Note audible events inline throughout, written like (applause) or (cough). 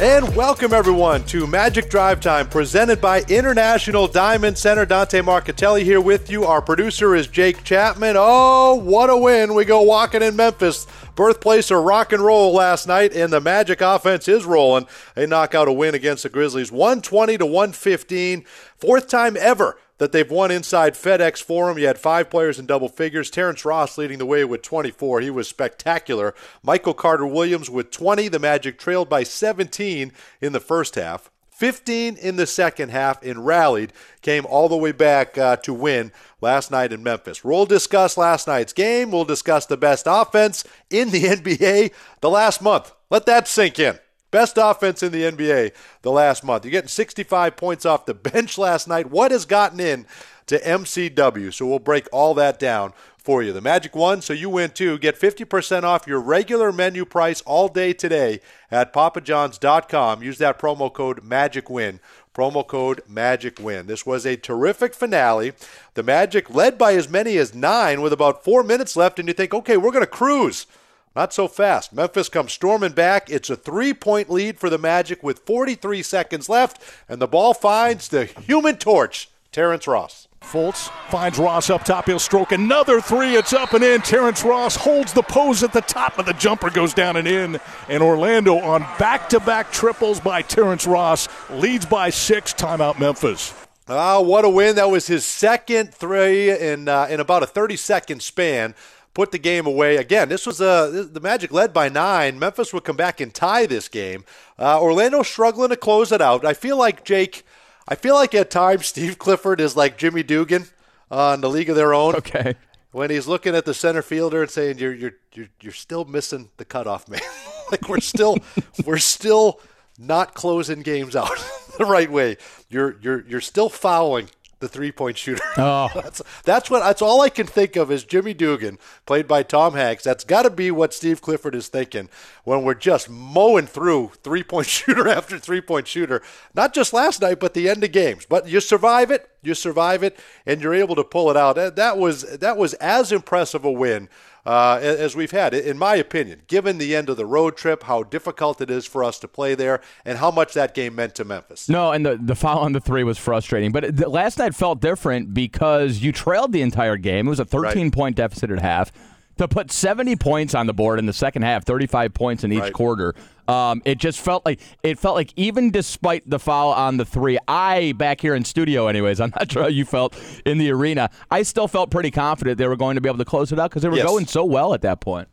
And welcome everyone to Magic Drive Time presented by International Diamond Center. Dante Marchitelli here with you. Our producer is Jake Chapman. Oh, what a win. We go walking in Memphis, birthplace of rock and roll last night, and the Magic offense is rolling. They knock out a win against the Grizzlies 120 to 115. Fourth time ever that they've won inside FedEx Forum. You had five players in double figures. Terrence Ross leading the way with 24. He was spectacular. Michael Carter Williams with 20. The Magic trailed by 17 in the first half. 15 in the second half and rallied, came all the way back uh, to win last night in Memphis. We'll discuss last night's game. We'll discuss the best offense in the (laughs) NBA the last month. Let that sink in. Best offense in the NBA the last month. You're getting 65 points off the (laughs) bench last night. What has gotten in to MCW? So we'll break all that down for you. The Magic won, so you win too. Get 50% off your regular menu price all day today at papajohns.com. Use that promo code MAGICWIN. Promo code MAGICWIN. This was a terrific finale. The Magic led by as many as nine with about four minutes left, and you think, okay, we're going to cruise. Not so fast. Memphis comes storming back. It's a three point lead for the Magic with 43 seconds left, and the ball finds the human torch, Terrence Ross. Fultz finds Ross up top. He'll stroke another three. It's up and in. Terrence Ross holds the pose at the top, of the jumper goes down and in. And Orlando on back to back triples by Terrence Ross leads by six. Timeout Memphis. Ah, what a win. That was his second three in, uh, in about a 30 second span put the game away. Again, this was uh, the Magic led by nine. Memphis would come back and tie this game. Uh, Orlando struggling to close it out. I feel like Jake. I feel like at times (laughs) Steve Clifford is like Jimmy Dugan on the League of Their Own. Okay. When he's looking at the center fielder and saying, "You're you're you're, you're still missing the cutoff man. (laughs) like we're still (laughs) we're still not closing games out the right way. You're you're you're still fouling the three point shooter. Oh. (laughs) that's that's what that's all I can think of is Jimmy Dugan, played by Tom Hanks. That's got to be what Steve Clifford is thinking when we're just mowing through three point (laughs) shooter after three point shooter. Not just last night, but the end of games. But you survive it, you survive it, and you're able to pull it out. That was that was as impressive a win uh, as we've had, in my opinion, given the end of the road trip, how difficult it is for us to play there, and how much that game meant to Memphis. No, and the, the foul on the three was frustrating. But the, last night felt different because you trailed the entire game. It was a 13 right. point deficit at half. To put 70 points on the board in the second half, 35 points in each right. quarter, um, it just felt like it felt like even despite the foul on the three, I back here in studio, anyways. I'm not (laughs) sure how you felt in the arena. I still felt pretty confident they were going to be able to close it out because they were yes. going so well at that point.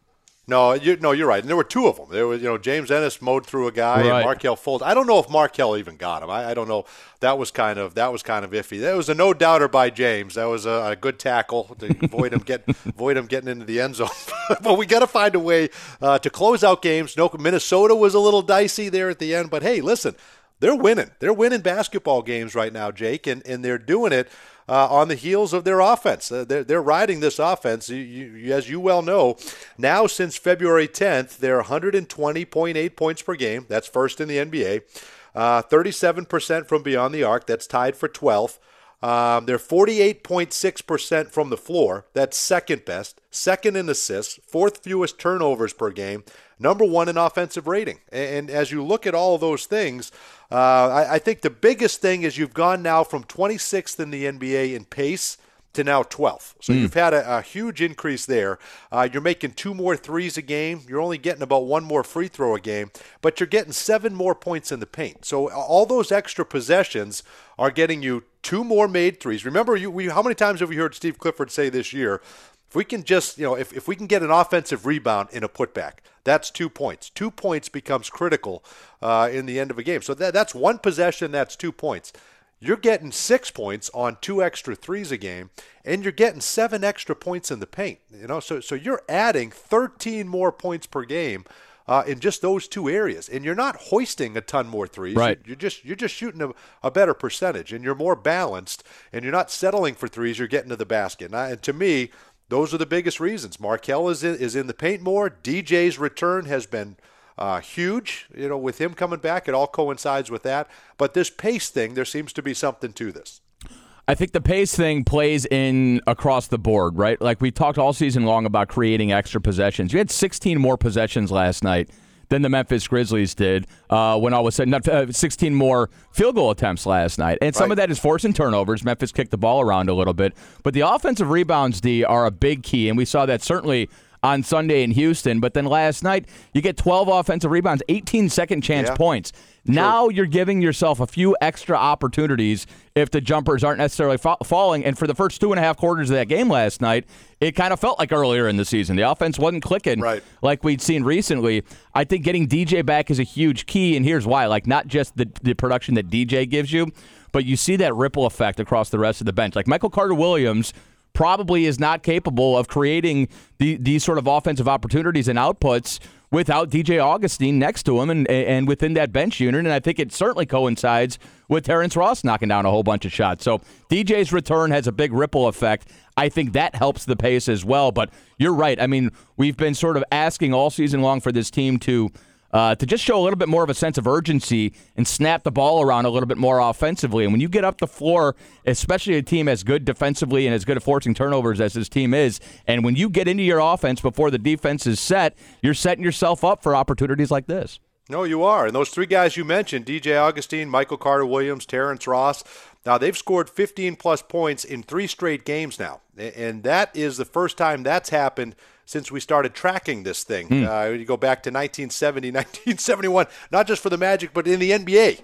No, you, no, you're right. And there were two of them. There was, you know, James Ennis mowed through a guy, right. and Markelle Fultz. I don't know if Markelle even got him. I, I, don't know. That was kind of that was kind of iffy. That was a no doubter by James. That was a, a good tackle to avoid him get (laughs) avoid him getting into the end zone. (laughs) but we got to find a way uh, to close out games. No, Minnesota was a little dicey there at the end, but hey, listen, they're winning. They're winning basketball games right now, Jake, and and they're doing it uh, on the heels of their offense. Uh, they're, they're riding this offense, you, you, as you well know. Now, since February 10th, they're 120.8 points per game. That's first in the NBA. Uh, 37% from beyond the arc. That's tied for 12th. Um, they're 48.6% from the floor. That's second best. Second in assists. Fourth fewest turnovers per game. Number one in offensive rating. And, and as you look at all of those things, uh, I, I, think the biggest thing is you've gone now from 26th in the NBA in pace to now 12th. So mm. you've had a, a, huge increase there. Uh, you're making two more threes a game. You're only getting about one more free throw a game, but you're getting seven more points in the paint. So all those extra possessions are getting you two more made threes. Remember, you, we, how many times have we heard Steve Clifford say this year? If we can just, you know, if, if we can get an offensive rebound in a putback, that's two points. Two points becomes critical uh, in the end of a game. So that, that's one possession, that's two points. You're getting six points on two extra threes a game, and you're getting seven extra points in the paint. You know, so so you're adding 13 more points per game uh, in just those two areas, and you're not hoisting a ton more threes. Right. You're just you're just shooting a, a better percentage, and you're more balanced, and you're not settling for threes. You're getting to the basket. And, I, and to me, those are the biggest reasons. Markelle is in, is in the paint more. DJ's return has been uh, huge. You know, with him coming back, it all coincides with that. But this pace thing, there seems to be something to this. I think the pace thing plays in across the board, right? Like we talked all season long about creating extra possessions. You had 16 more possessions last night than the Memphis Grizzlies did uh, when all was said. Not, uh, 16 more field goal attempts last night, and some right. of that is forcing turnovers. Memphis kicked the ball around a little bit, but the offensive rebounds, D, are a big key, and we saw that certainly on Sunday in Houston. But then last night, you get 12 offensive rebounds, 18 second chance yeah. points. True. Now you're giving yourself a few extra opportunities if the jumpers aren't necessarily fa- falling. And for the first two and a half quarters of that game last night, it kind of felt like earlier in the season. The offense wasn't clicking right. like we'd seen recently. I think getting DJ back is a huge key. And here's why like, not just the, the production that DJ gives you, but you see that ripple effect across the rest of the bench. Like Michael Carter Williams probably is not capable of creating the, these sort of offensive opportunities and outputs without DJ Augustine next to him and and within that bench unit. And I think it certainly coincides with Terrence Ross knocking down a whole bunch of shots. So DJ's return has a big ripple effect. I think that helps the pace as well. But you're right. I mean, we've been sort of asking all season long for this team to uh, to just show a little bit more of a sense of urgency and snap the ball around a little bit more offensively. And when you get up the floor, especially a team as good defensively and as good at forcing turnovers as this team is, and when you get into your offense before the defense is set, you're setting yourself up for opportunities like this. No, you are. And those three guys you mentioned, DJ Augustine, Michael Carter Williams, Terrence Ross, now they've scored 15 plus points in three straight games now. And that is the first time that's happened – since we started tracking this thing. Mm. Uh, you go back to 1970, 1971, (laughs) not just for the Magic, but in the NBA.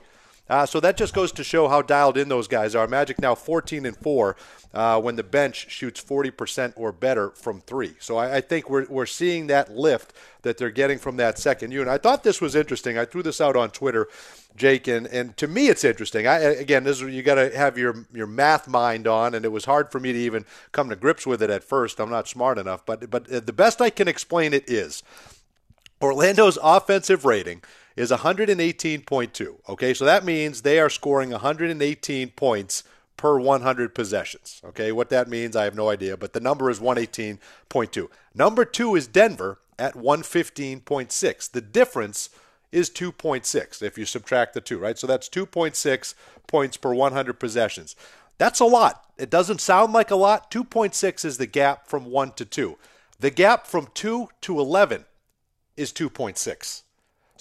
Uh, so that just goes to show how dialed in those guys are. Magic now 14 and four uh, when the bench shoots 40% or better from three. So I, I, think we're we're seeing that lift that they're getting from that second unit. I thought this was interesting. I threw this out on Twitter. Jake, and, and to me it's interesting. I again, this is, you got to have your your math mind on, and it was hard for me to even come to grips with it at first. I'm not smart enough, but but uh, the best I can explain it is Orlando's offensive rating is 118.2. Okay, so that means they are scoring 118 points per 100 possessions. Okay, what that means, I have no idea, but the number is 118.2. Number two is Denver at 115.6. The difference is 2.6 if you subtract the two, right? So that's 2.6 points per 100 possessions. That's a lot. It doesn't sound like a lot. 2.6 is the gap from 1 to 2. The gap from 2 to 11 is 2.6.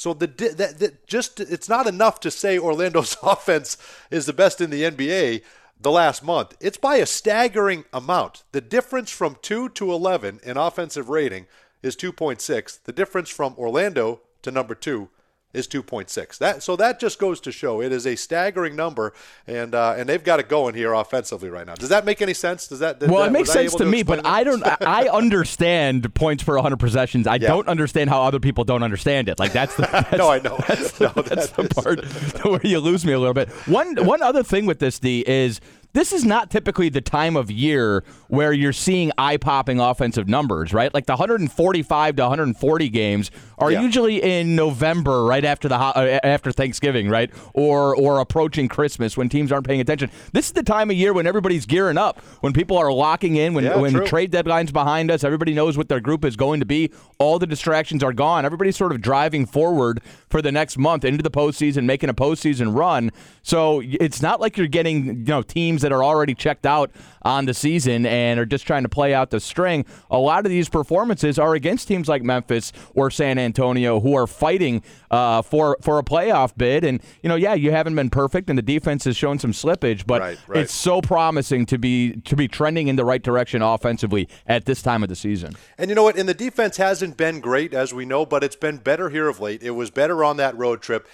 So the, that, that just it's not enough to say Orlando's (laughs) offense is the best in the NBA the last month. It's by a staggering amount. The difference from 2 to 11 in offensive rating is 2.6. The difference from Orlando to number 2 is 2.6. That so that just goes to show it is a staggering number, and uh, and they've got it going here offensively right now. Does that make any sense? Does that? well, that, it makes sense to, me, but I don't. I (laughs) understand points per 100 possessions. I yeah. don't understand how other people don't understand it. Like that's the that's, (laughs) no, I know. (laughs) That's, the, no, that's the part where you lose me a little bit. One one other thing with this D is this is not typically the time of year where you're seeing eye popping offensive numbers, right? Like the 145 to 140 games are yeah. usually in November, right after the uh, after Thanksgiving, right, or or approaching Christmas when teams aren't paying attention. This is the time of year when everybody's gearing up, when people are locking in, when yeah, when true. trade deadlines behind us, everybody knows what their group is going to be. All the distractions are gone. Everybody's sort of driving forward for the next month into the postseason, making a postseason run. So it's not like you're getting you know teams that are already checked out on the season and are just trying to play out the string. A lot of these performances are against teams like Memphis or San Antonio who are fighting uh, for for a playoff bid. And you know, yeah, you haven't been perfect, and the defense has shown some slippage, but right, right. it's so promising to be to be trending in the right direction offensively at this time of the season. And you know what? And the defense hasn't been great, as we know, but it's been better here of late. It was better on that road trip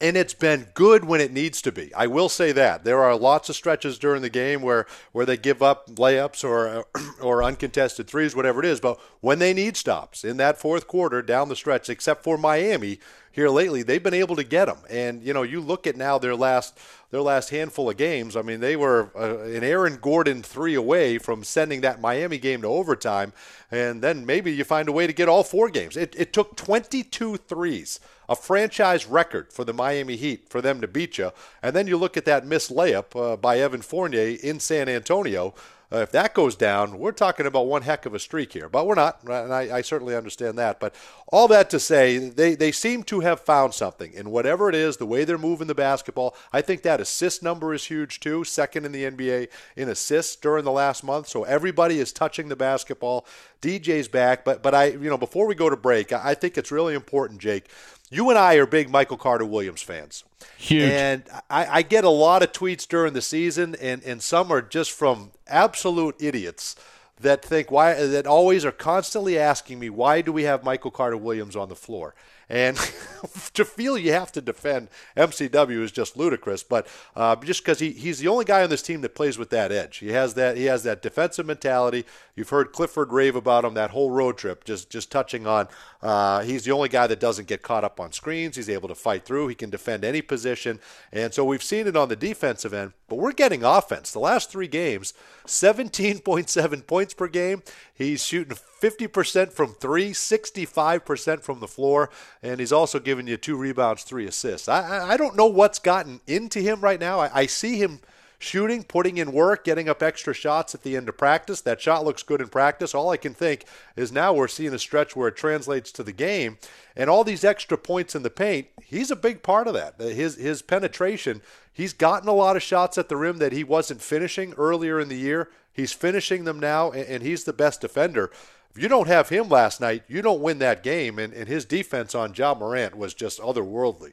and it's been good when it needs to be. I will say that there are lots of stretches during the game where where they give up layups or (clears throat) or uncontested threes, whatever it is. But when they need stops in that fourth quarter down the stretch, except for Miami, here lately, they've been able to get them. And you know, you look at now their last their last handful of games. I mean, they were uh, an Aaron Gordon three away from sending that Miami game to overtime, and then maybe you find a way to get all four games. It, it took 22 threes, a franchise record for the Miami Heat for them to beat you, and then you look at that missed layup uh, by Evan Fournier in San Antonio. Uh, if that goes down, we're talking about one heck of a streak here. But we're not, and I, I, certainly understand that. But all that to say, they, they seem to have found something. And whatever it is, the way they're moving the basketball, I think that assist number is huge too. Second in the NBA in assists during the last month. So everybody is touching the basketball. DJ's back. But, but I, you know, before we go to break, I think it's really important, Jake. You and I are big Michael Carter Williams fans. Huge. And I, I, get a lot of tweets during the season, and, and some are just from absolute idiots that think why that always are constantly asking me why do we have Michael Carter Williams on the floor. And (laughs) to feel you have to defend MCW is just ludicrous. But uh, just because he, he's the only guy on this team that plays with that edge, he has that he has that defensive mentality. You've heard Clifford rave about him that whole road trip. Just just touching on, uh, he's the only guy that doesn't get caught up on screens. He's able to fight through. He can defend any position. And so we've seen it on the defensive end. But we're getting offense. The last three games, 17.7 points per game. He's shooting 50% from three, 65% from the floor, and he's also giving you two rebounds, three assists. I, I don't know what's gotten into him right now. I, I see him shooting, putting in work, getting up extra shots at the end of practice. That shot looks good in practice. All I can think is now we're seeing a stretch where it translates to the game. And all these extra points in the paint, he's a big part of that. His his penetration, he's gotten a lot of shots at the rim that he wasn't finishing earlier in the year. He's finishing them now, and he's the best defender. If you don't have him last night, you don't win that game. And, and his defense on Ja Morant was just otherworldly.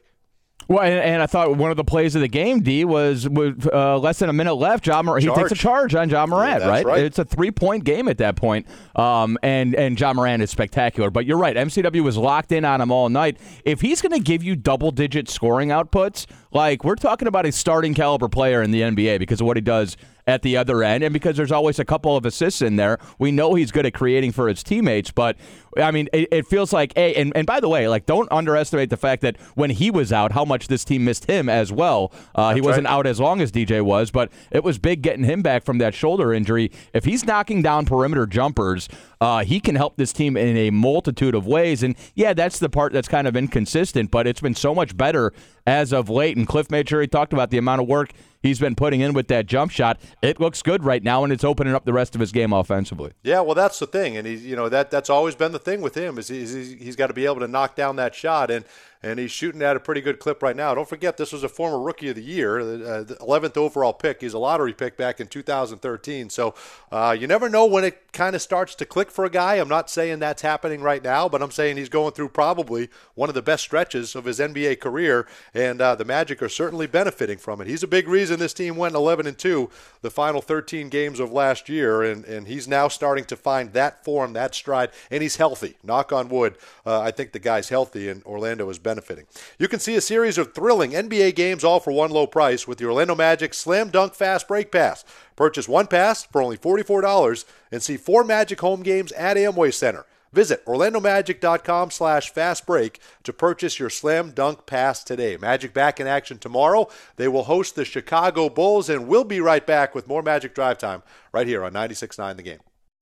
Well, and, and, I thought one of the plays of the game, D, was with uh, less than a minute left. Ja Morant, he takes a charge on Ja Morant, yeah, right? right? It's a three point game at that point. Um, and and Ja Morant is spectacular. But you're right, MCW was locked in on him all night. If he's going to give you double digit scoring outputs, like we're talking about a starting caliber player in the NBA because of what he does at the other end. And because there's always a couple of assists in there, we know he's good at creating for his teammates. But I mean, it, it feels like a. And, and by the way, like don't underestimate the fact that when he was out, how much this team missed him as well. Uh, he wasn't right. out as long as DJ was, but it was big getting him back from that shoulder injury. If he's knocking down perimeter jumpers, uh, he can help this team in a multitude of ways. And yeah, that's the part that's kind of inconsistent, but it's been so much better as of late. And Cliff made sure he talked about the amount of work he's been putting in with that jump shot. It looks good right now, and it's opening up the rest of his game offensively. Yeah, well, that's the thing, and he's you know that that's always been the thing with him is he's, he's got to be able to knock down that shot and and he's shooting at a pretty good clip right now. Don't forget, this was a former Rookie of the Year, uh, the 11th overall pick. He's a lottery pick back in 2013. So uh, you never know when it kind of starts to click for a guy. I'm not saying that's happening right now, but I'm saying he's going through probably one of the best stretches of his NBA career, and uh, the Magic are certainly benefiting from it. He's a big reason this team went 11 and 2 the final 13 games of last year, and, and he's now starting to find that form, that stride, and he's healthy. Knock on wood. Uh, I think the guy's healthy, and Orlando is benefiting benefiting. You can see a series of thrilling NBA games all for one low price with the Orlando Magic Slam Dunk Fast Break Pass. Purchase one pass for only $44 and see four Magic home games at Amway Center. Visit orlandomagic.com slash fastbreak to purchase your slam dunk pass today. Magic back in action tomorrow. They will host the Chicago Bulls, and we'll be right back with more Magic Drive Time right here on 96.9 The Game.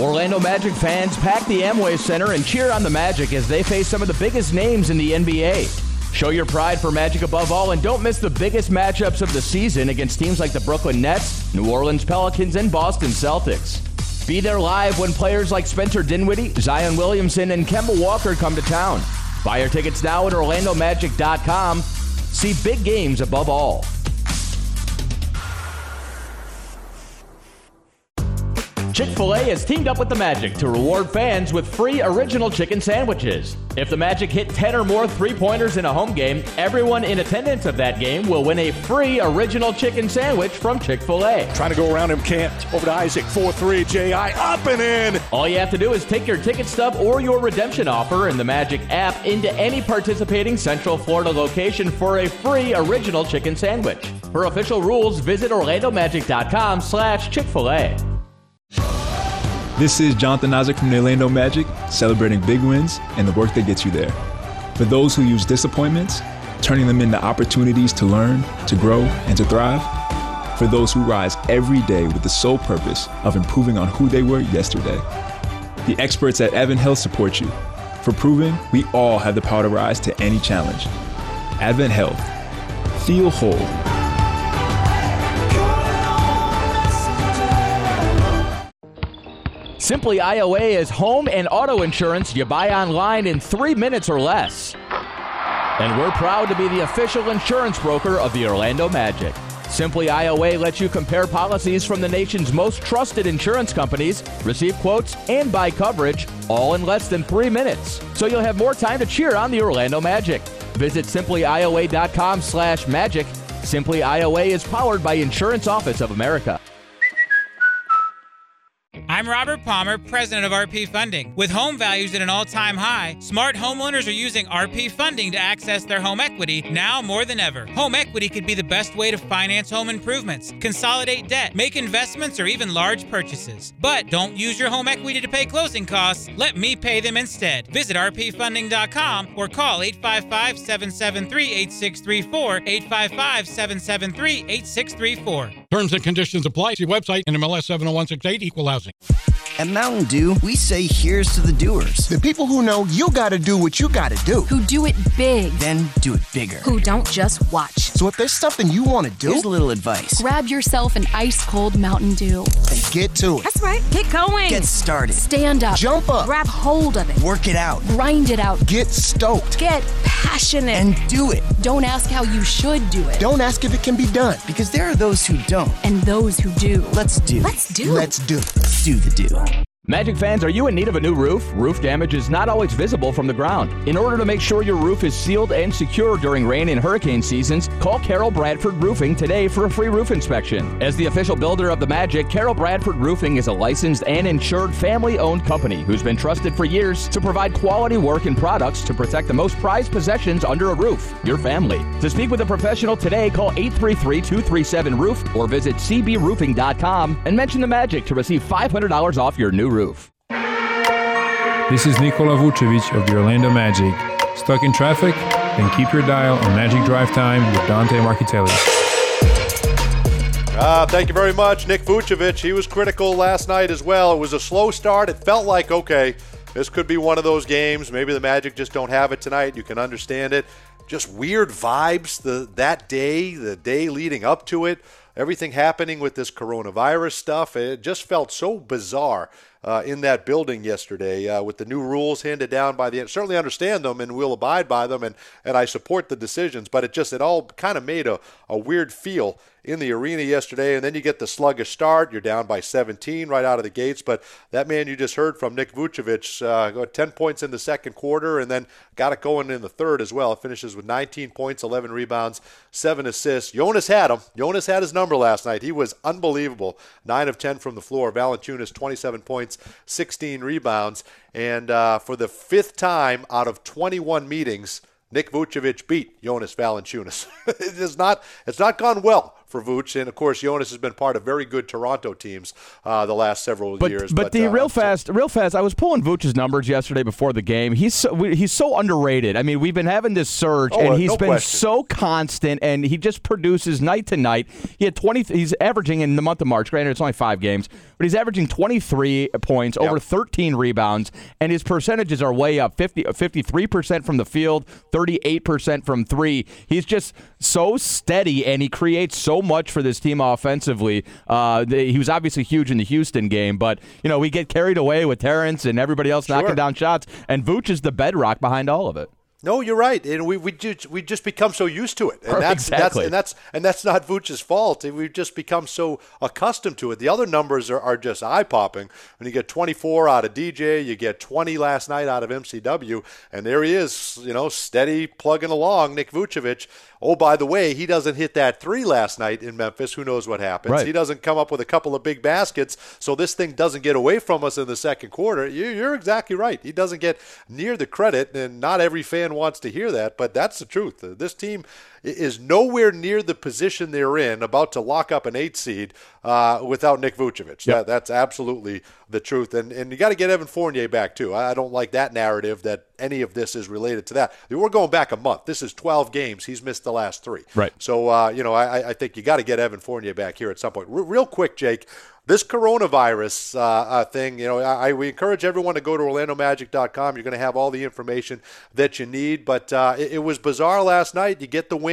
Orlando Magic fans pack the Amway Center and cheer on the Magic as they face some of the biggest names in the NBA. Show your pride for Magic above all and don't miss the biggest matchups of the season against teams like the Brooklyn Nets, New Orleans Pelicans, and Boston Celtics. Be there live when players like Spencer Dinwiddie, Zion Williamson, and Kemba Walker come to town. Buy your tickets now at OrlandoMagic.com. See big games above all. Chick fil A has teamed up with the Magic to reward fans with free original chicken sandwiches. If the Magic hit 10 or more three pointers in a home game, everyone in attendance of that game will win a free original chicken sandwich from Chick fil A. Trying to go around him, can't. Over to Isaac, 4 3, J.I. up and in. All you have to do is take your ticket stub or your redemption offer in the Magic app into any participating Central Florida location for a free original chicken sandwich. For official rules, visit OrlandoMagic.com slash Chick-fil-A. This is Jonathan Isaac from the Orlando Magic, celebrating big wins and the work that gets you there. For those who use disappointments, turning them into opportunities to learn, to grow, and to thrive. For those who rise every day with the sole purpose of improving on who they were yesterday. The experts at Advent Health support you for proving we all have the power to rise to any challenge. Advent Health. Feel whole. Simply IOA is home and auto insurance you buy online in three minutes or less. And we're proud to be the official insurance broker of the Orlando Magic. Simply IOA lets you compare policies from the nation's most trusted insurance companies, receive quotes, and buy coverage all in less than three minutes. So you'll have more time to cheer on the Orlando Magic. Visit simplyioa.com slash magic. Simply IOA is powered by Insurance Office of America. I'm Robert Palmer, president of RP Funding. With home values at an all time high, smart homeowners are using RP Funding to access their home equity now more than ever. Home equity could be the best way to finance home improvements, consolidate debt, make investments, or even large purchases. But don't use your home equity to pay closing costs. Let me pay them instead. Visit rpfunding.com or call 855 773 8634. 855 773 8634. Terms and conditions apply. See website NMLS 70168 Equal Housing. At Mountain Dew, we say here's to the doers. The people who know you gotta do what you gotta do. Who do it big. Then do it bigger. Who don't just watch. So if there's something you wanna do, here's a little advice. Grab yourself an ice cold Mountain Dew. And get to it. That's right. Get going. Get started. Stand up. Jump up. Grab hold of it. Work it out. Grind it out. Get stoked. Get passionate. And do it. Don't ask how you should do it. Don't ask if it can be done. Because there are those who don't. And those who do. Let's do. Let's do. Let's do. Let's do the do. Magic fans, are you in need of a new roof? Roof damage is not always visible from the ground. In order to make sure your roof is sealed and secure during rain and hurricane seasons, call Carol Bradford Roofing today for a free roof inspection. As the official builder of the Magic, Carol Bradford Roofing is a licensed and insured family owned company who's been trusted for years to provide quality work and products to protect the most prized possessions under a roof your family. To speak with a professional today, call 833 237 Roof or visit cbroofing.com and mention the Magic to receive $500 off your new roof. This is Nikola Vucevic of the Orlando Magic. Stuck in traffic? Then keep your dial on Magic Drive Time with Dante Marchitelli. Uh, thank you very much, Nick Vucevic. He was critical last night as well. It was a slow start. It felt like, okay, this could be one of those games. Maybe the Magic just don't have it tonight. You can understand it. Just weird vibes the that day, the day leading up to it. Everything happening with this coronavirus stuff. It just felt so bizarre uh, in that building yesterday uh, with the new rules handed down by the certainly understand them and will abide by them and, and I support the decisions but it just it all kind of made a, a weird feel in the arena yesterday. And then you get the sluggish start. You're down by 17 right out of the gates. But that man you just heard from Nick Vucevic uh, got 10 points in the second quarter and then got it going in the third as well. Finishes with 19 points 11 rebounds 7 assists. Jonas had him Jonas had his number last night. He was unbelievable. 9 of 10 from the floor. Valanciunas 27 points 16 rebounds. And uh, for the fifth time out of 21 meetings, Nick Vucevic beat Jonas Valanciunas. (laughs) it is not. It's not gone well for Vooch, and of course Jonas has been part of very good Toronto teams uh, the last several but, years. But, but the uh, real fast, real fast. I was pulling Vooch's numbers yesterday before the game. He's so, he's so underrated. I mean, we've been having this surge, oh, and he's no been question. so constant, and he just produces night to night. He had twenty. He's averaging in the month of March. Granted, it's only five games, but he's averaging twenty three points, Yep. over thirteen rebounds, and his percentages are way up 53 percent from the field, thirty eight percent from three. He's just so steady, and he creates so much for this team offensively. Uh, they, he was obviously huge in the Houston game, but you know we get carried away with Terrence and everybody else knocking down shots, and Vooch is the bedrock behind all of it. No, you're right, and we we just we just become so used to it, and that's exactly. that's and that's and that's not Vooch's fault. We've just become so accustomed to it. The other numbers are, are just eye popping. When you get 24 out of DJ, you get 20 last night out of MCW, and there he is, you know, steady plugging along, Nick Vucevic. Oh, by the way, he doesn't hit that three last night in Memphis. Who knows what happens? Right. He doesn't come up with a couple of big baskets, so this thing doesn't get away from us in the second quarter. You, you're exactly right. He doesn't get near the credit, and not every fan wants to hear that, but that's the truth. This team is nowhere near the position they're in, about to lock up an eight seed uh, without Nick Vucevic. That, that's absolutely the truth, and and you got to get Evan Fournier back too. I I don't like that narrative that any of this is related to that. We're going back a month. This is 12 games. He's missed the last three. Right. So, uh, you know, I, I think you got to get Evan Fournier back here at some point. R- real quick, Jake, this coronavirus uh, uh, thing, you know, I, I- we encourage everyone to go to OrlandoMagic.com. You're going to have all the information that you need. But uh, it, it was bizarre last night. You get the win,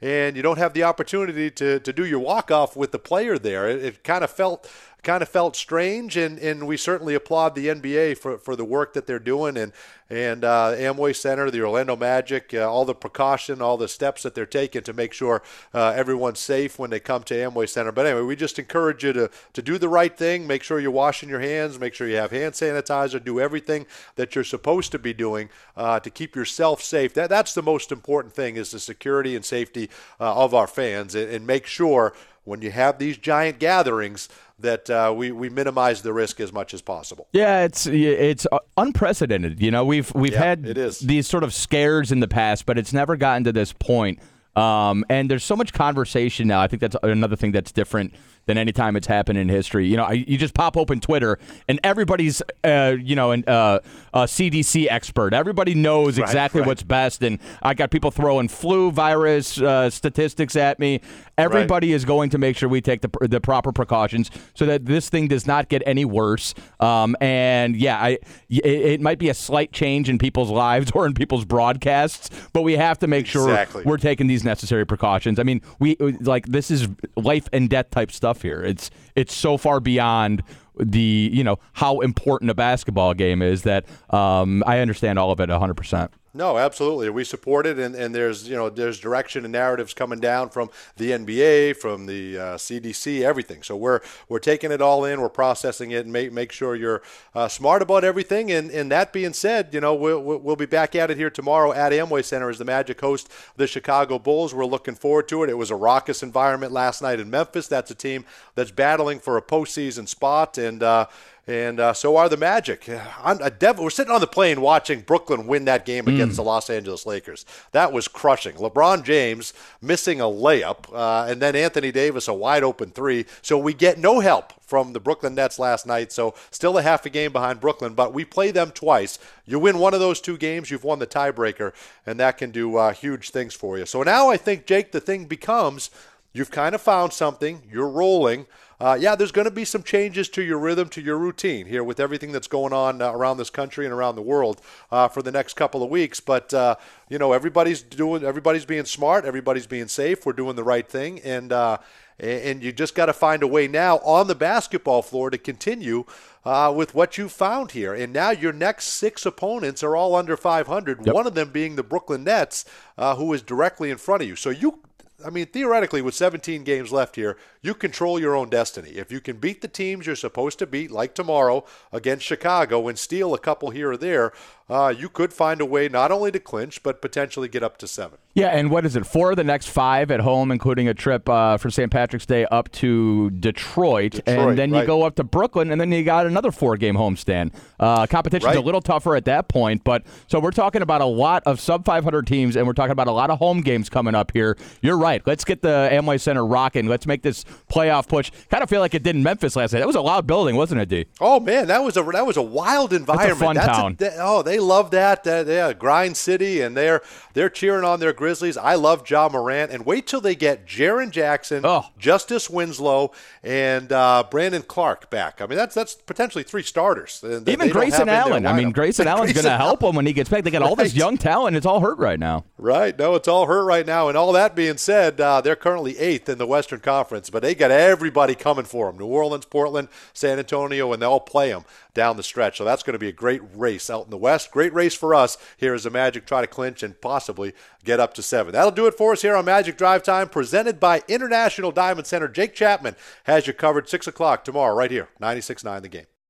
and you don't have the opportunity to, to do your walk off with the player there. It, it kind of felt kind of felt strange, and, and we certainly applaud the NBA for, for the work that they're doing and and uh, Amway Center, the Orlando Magic, uh, all the precaution, all the steps that they're taking to make sure uh, everyone's safe when they come to Amway Center. But anyway, we just encourage you to, to do the right thing. Make sure you're washing your hands. Make sure you have hand sanitizer. Do everything that you're supposed to be doing uh, to keep yourself safe. That that's the most important thing is the security and safety uh, of our fans, and, and make sure when you have these giant gatherings that uh, we, we minimize the risk as much as possible. Yeah, it's it's uh, unprecedented. You know, we've we've Yeah, had it is. these sort of scares in the past, but it's never gotten to this point. Um, and there's so much conversation now. I think that's another thing that's different than any time it's happened in history. You know, I, you just pop open Twitter and everybody's, uh, you know, an uh, a CDC expert. Everybody knows Right, exactly right. what's best. And I got people throwing flu virus uh, statistics at me. Everybody is going to make sure we take the, the proper precautions so that this thing does not get any worse. Um, and yeah, I, it, it might be a slight change in people's lives (laughs) or in people's broadcasts, but we have to make sure we're taking these necessary precautions. I mean, we like this is life and death type stuff here. It's it's so far beyond the you know how important a basketball game is that um, I understand all of it 100. percent No, absolutely. We support it, and, and there's you know there's direction and narratives coming down from the NBA, from the uh, CDC, everything. So we're we're taking it all in, we're processing it, and make make sure you're uh, smart about everything. And and that being said, you know we'll we'll be back at it here tomorrow at Amway Center as the Magic host the Chicago Bulls. We're looking forward to it. It was a raucous environment last night in Memphis. That's a team that's battling for a postseason spot, and. Uh, and uh, so are the Magic. I'm a dev- we're sitting on the plane watching Brooklyn win that game against the Los Angeles Lakers. That was crushing. LeBron James missing a layup, uh, and then Anthony Davis a wide open three. So we get no help from the Brooklyn Nets last night. So still a half a game behind Brooklyn, but we play them twice. You win one of those two games, you've won the tiebreaker, and that can do uh, huge things for you. So now I think, Jake, the thing becomes you've kind of found something, you're rolling. Uh, yeah, there's going to be some changes to your rhythm, to your routine here with everything that's going on uh, around this country and around the world uh, for the next couple of weeks. But uh, you know, everybody's doing, everybody's being smart, everybody's being safe. We're doing the right thing, and uh, and you just got to find a way now on the basketball floor to continue. Uh, with what you found here, and now your next six opponents are all under 500. One of them being the Brooklyn Nets, uh, who is directly in front of you. So you I mean, theoretically, with 17 games left here, you control your own destiny. If you can beat the teams you're supposed to beat, like tomorrow against Chicago, and steal a couple here or there, uh, you could find a way not only to clinch, but potentially get up to seven. Yeah, and what is it? Four of the next five at home, including a trip uh, for St. Patrick's Day up to Detroit, Detroit, and then you go up to Brooklyn, and then you got another four-game homestand. Uh, competition's a little tougher at that point, but so we're talking about a lot of sub 500 teams, and we're talking about a lot of home games coming up here. You're right. Let's get the Amway Center rocking. Let's make this playoff push. Kind of feel like it did in Memphis last night. That was a loud building, wasn't it, D? Oh man, that was a that was a wild environment. fun That's town. that- oh, they love that. That yeah, grind city, and they're they're cheering on their Grizzlies. I love Ja Morant, and wait till they get Jaren Jackson, Oh. Justice Winslow, and uh, Brandon Clarke back. I mean, that's that's potentially three starters. Even Grayson Allen. I mean. (laughs) Grayson Allen's going to help him when he gets back. They got all this young talent. It's all hurt right now. Right. No, it's all hurt right now. And all that being said, said, uh, they're currently eighth in the Western Conference, but they got everybody coming for them. New Orleans, Portland, San Antonio, and they'll play them down the stretch. So that's going to be a great race out in the West. Great race for us here as the Magic try to clinch and possibly get up to seven. That'll do it for us here on Magic Drive Time, presented by International Diamond Center. Jake Chapman has you covered 6 o'clock tomorrow right here, 96.9 The Game.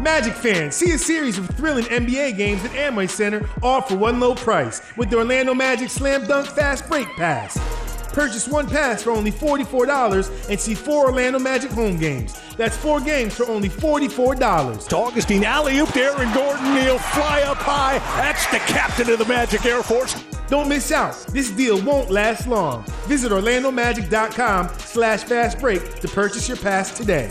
Magic fans, see a series of thrilling NBA games at Amway Center, all for one low price with the Orlando Magic Slam Dunk Fast Break Pass. Purchase one pass for only $44 and see four Orlando Magic home games. That's four games for only $44. To Augustine, alley oop to Aaron Gordon. He'll fly up high. That's the captain of the Magic Air Force. Don't miss out. This deal won't last long. Visit OrlandoMagic.com slash fast break to purchase your pass today.